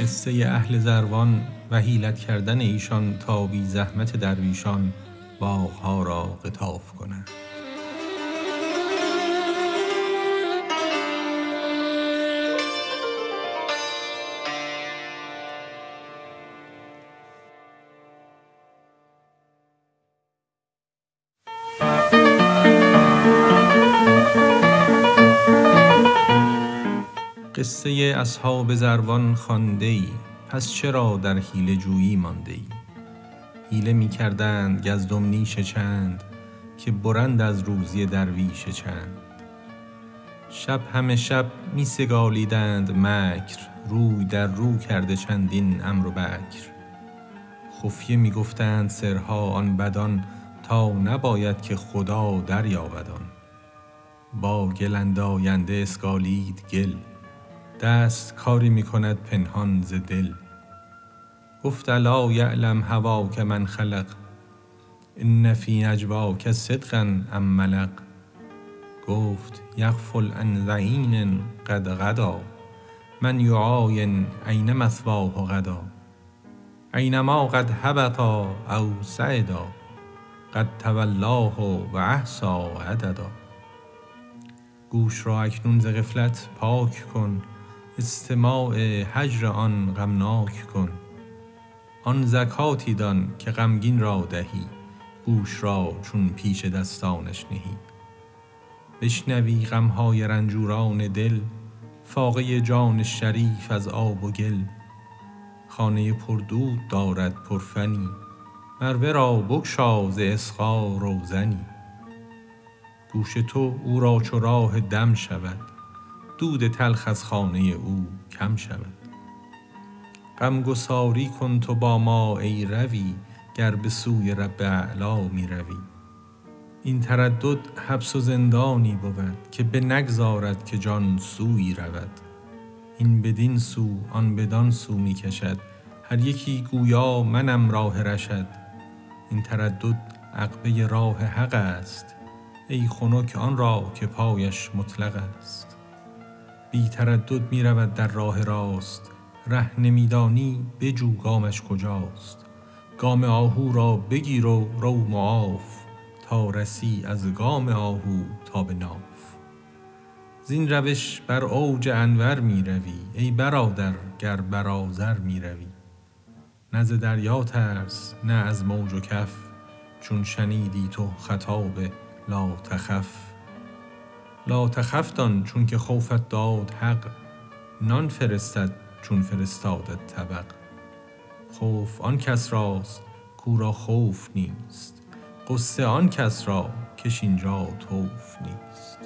قصه اهل زروان و حیلت کردن ایشان تا بی زحمت درویشان باغها را قطاف کنند. قصه اصحاب زروان خوانده ای پس چرا در حیله جویی مانده ای حیله می کردند گزدم نیش چند که برند از روزی درویش چند. شب همه شب می سگالیدند مکر روی در رو کرده چندین عمرو و بکر. خفیه می گفتند سرها آن بدان تا نباید که خدا دریابد آن. با گل انداینده اسگالید گل دست کاری می کند پنهان ز دل. گفت الا یعلم هواک من خلق ان فی نجواک صدقا ام ملق. گفت یغفل عن ظعین قد غدا من یعاین این مثواه غدا اینما قد هبطا او صعدا قد تولاه و احصی عددا. گوش را اکنون ز غفلت پاک کن. استماع هجر آن غمناک کن. آن زکاتی دان که غمگین را دهی گوش را چون پیش دستانش نهی. بشنوی غم های رنجوران دل فاقه جان شریف از آب و گل. خانه پر دود دارد پر فنی مر ورا بگشا ز اصغا روزنی. گوش تو او را چو راه دم شود دود تلخ از خانه او کم شود. غمگساری کن تو با ما ای روی گر به سوی رب اعلی می روی. این تردد حبس و زندانی بود که بنگذارد که جان سویی رود. این بدین سو آن بدان سو می کشد. هر یکی گویا منم راه رشد. این تردد عقبه راه حق است. ای خنک آن را که پایش مطلق است. بی تردد می رود در راه راست. ره نمی دانی بجو گامش کجاست. گام آهو را بگیر و رو معاف تا رسی از گام آهو تا به ناف. زین روش بر اوج انور می روی ای برادر گر بر آذر می روی نه دریا ترس نه از موج و کف. چون شنیدی تو خطاب لاتخف لاتخف دان چونک خوفت داد حق نان فرستد چون فرستادت طبق. خوف آن کس راست کو را خوف نیست غصه آن کس را کش این جا طوف نیست.